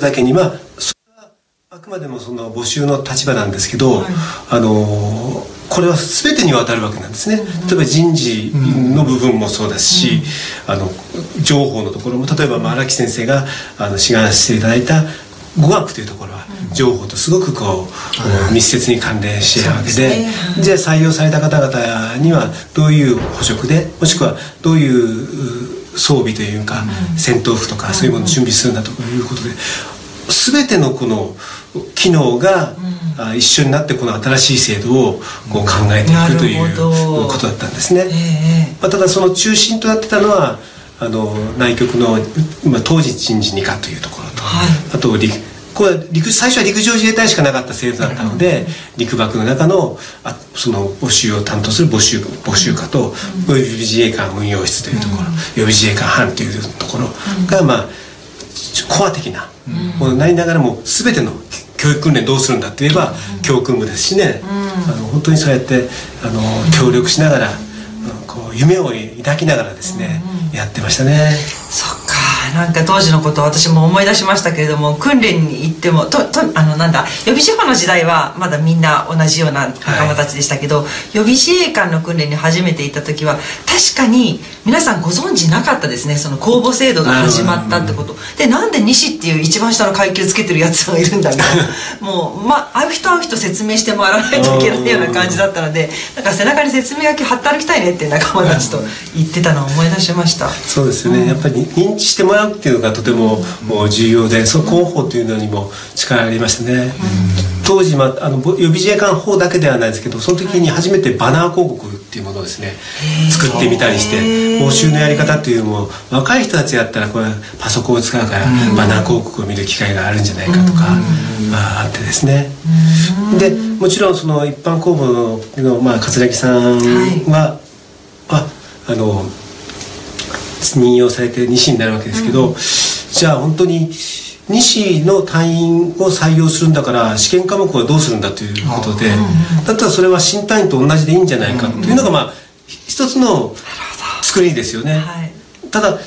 だけにはそれはあくまでもその募集の立場なんですけど、はい、あのこれは全てにわたるわけなんですね、例えば人事の部分もそうですし、あの情報のところも例えば荒木先生があの志願していただいた語学というところは情報とすごくこう、密接に関連しているわけで、じゃあ採用された方々にはどういう補足でもしくはどういう装備というか、戦闘服とかそういうものを準備するんだということで全てのこの機能が、うん、一緒になってこの新しい制度をこう考えていくということだったんですね。えー、まあ、ただその中心となってたのはあの内局の、まあ、当時人事二課というところと、はい、あと陸これは陸最初は陸上自衛隊しかなかった制度だったので、陸幕の中のあその募集を担当する募集募集課と、予備自衛官運用室というところ、予備自衛官班というところが、まあコア的なものになりながらも全ての教育訓練どうするんだって言えば教訓部ですしね、あの本当にそうやってあの協力しながら、こう夢を抱きながらですね、やってましたね。なんか当時のことを私も思い出しましたけれども訓練に行ってもととあのなんだ予備司法の時代はまだみんな同じような仲間たちでしたけど、はい、予備自衛官の訓練に初めて行った時は確かに皆さんご存知なかったですねその公募制度が始まったってこと。でなんで西っていう一番下の階級つけてるやつがいるんだろう もう、まあ、会う人会う人説明して回らないといけないような感じだったのでなんか背中に説明書き貼って歩きたいねって仲間たちと言ってたのを思い出しました。そうですよね、うん、やっぱり認知してもらうっていうのがとても重要でその広報というのにも力ありましたね、当時、まあ、あの予備自衛官法だけではないですけどその時に初めてバナー広告っていうものをですね作ってみたりして募集のやり方っていうのも若い人たちやったらこれパソコンを使うからバナー広告を見る機会があるんじゃないかとか、まあ、あってですね。でもちろんその一般公募の、まあ、桂木さんは、はい、あの任用されて西になるわけですけど、うん、じゃあ本当に西の隊員を採用するんだから試験科目はどうするんだということで、だったらそれは新隊員と同じでいいんじゃないかというのがまあ一つの作りですよね。はい、ただ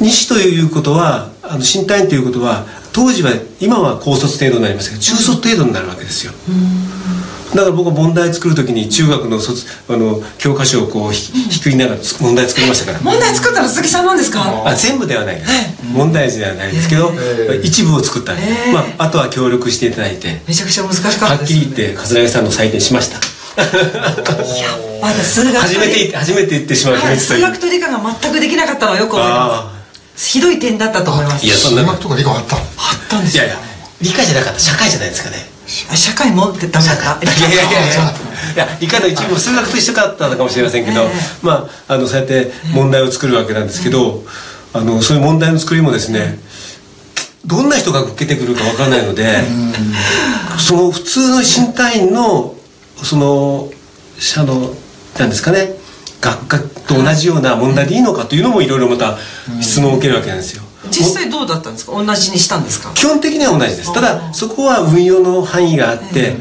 西ということはあの新隊員ということは当時は今は高卒程度になりますけど中卒程度になるわけですよ。だから僕は問題作る時に中学の卒あの教科書をこうひくいながら問題作りましたから。問題作ったの鈴木さんなんですか？あ全部ではないです、問題児ではないですけど、一部を作ったり、まあ、あとは協力していただいて。めちゃくちゃ難しかったはっきり言って桂木さんの採点しました。いやまだ数学初めて初めて言ってしまう秘密という、数学と理科が全くできなかったのはよく覚えてます。ひどい点だったと思います。いやそんな数学とか理科あったあったんですよ。いやいや理科じゃなかった。社会じゃないですかね社会もってダメだった？いやいやいやいや。理科の一部数学と一緒かったのかもしれませんけど、まああのそうやって問題を作るわけなんですけど、あのそういう問題の作りもですね、どんな人が受けてくるかわからないので、その普通の新隊員のその社のなんですかね学科と同じような問題でいいのかというのもいろいろまた質問を受けるわけなんですよ。実際どうだったんですか？同じにしたんですか？基本的には同じです。ただそこは運用の範囲があって、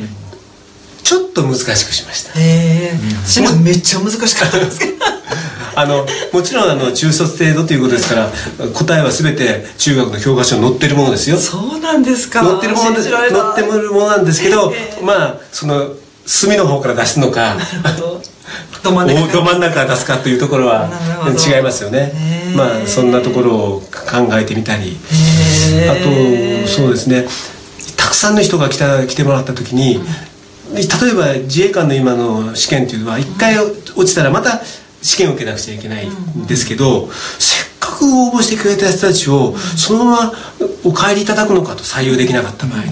ちょっと難しくしました。へえ私もめっちゃ難しかったんですけどあのもちろんあの中卒程度ということですから答えは全て中学の教科書に載ってるものですよ。そうなんですか。載ってるもので載ってるものなんですけど、まあその隅の方から出すのか。ど真ん中ど真ん中出すかというところは違いますよね。まあそんなところを考えてみたり。あとそうですね。たくさんの人が来た来てもらった時に例えば自衛官の今の試験っていうのは一回落ちたらまた試験を受けなくちゃいけないん。ですけど、せっかく応募してくれた人たちをそのままお帰りいただくのかと採用できなかった場合に。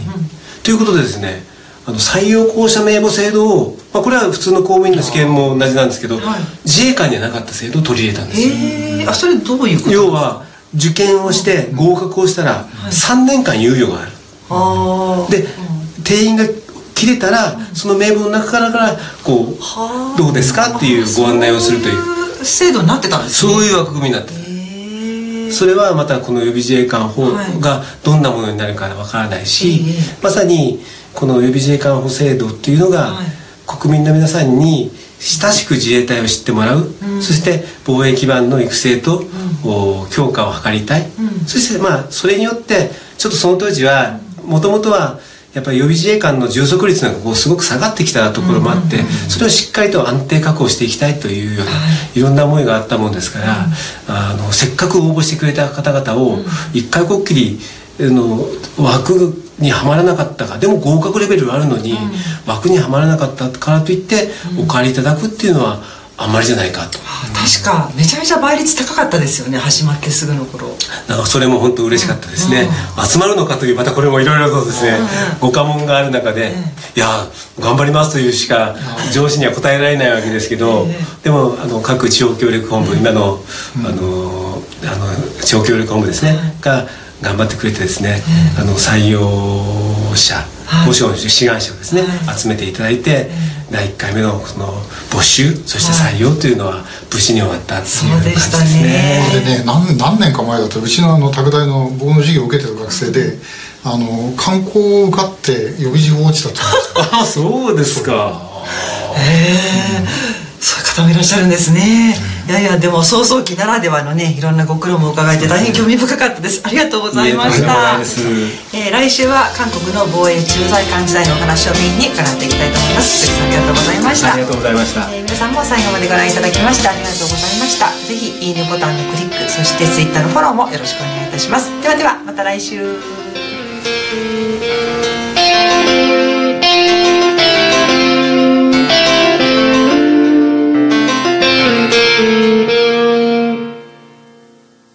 ということでですねあの採用校舎名簿制度を、まあ、これは普通の公務員の試験も同じなんですけど、はい、自衛官にはなかった制度を取り入れたんですよ。えあそれどういうこと要は受験をして合格をしたら3年間猶予がある。はい、で定員が切れたらその名簿の中からからこうどうですか？っていうご案内をするという。制度になってたんですね。そういう枠組みになってた。それはまたこの予備自衛官法がどんなものになるかわからないし、まさにこの予備自衛官法制度っていうのが、国民の皆さんに親しく自衛隊を知ってもらう、うん、そして防衛基盤の育成と、うん、強化を図りたい、うん、そしてまあそれによってちょっとその当時はもともとはやっぱり予備自衛官の充足率がこうすごく下がってきたところもあって、それをしっかりと安定確保していきたいというような、い。ろんな思いがあったもんですから、あのせっかく応募してくれた方々を一回こっきりの枠にはまらなかったか。でも合格レベルはあるのに、枠にはまらなかったからといってお借りいただくっていうのはあんまりじゃないかと。確かめちゃめちゃ倍率高かったですよね始まってすぐの頃。なんかそれも本当嬉しかったですね、うん、集まるのかというまたこれもいろいろとですね、うん、ご家紋がある中で、うん、いや頑張りますというしか上司には答えられないわけですけど、でもあの各地方協力本部、今の,、あのあの地方協力本部ですね、が頑張ってくれてですね、あの採用者募集志願者をですね、集めていただいて、第1回目のその募集そして採用というのは無事に終わったっていう感じですね。あれね何何年か前だとうちのあの拓大の僕の授業を受けてる学生であの観光受かって予備事項落ちたって あそうですか。へえう方もいらっしゃるんですね、いやいやでも早々期ならではのねいろんなご苦労も伺えて大変興味深かったです。ありがとうございました、えー、来週は韓国の防衛駐在艦時代のお話をメインに伺っていきたいと思います。鈴木さんありがとうございました。ありがとうございました、えー、皆さんも最後までご覧いただきましてありがとうございました。ぜひいいねボタンのクリックそしてツイッターのフォローもよろしくお願いいたします。ではではまた来週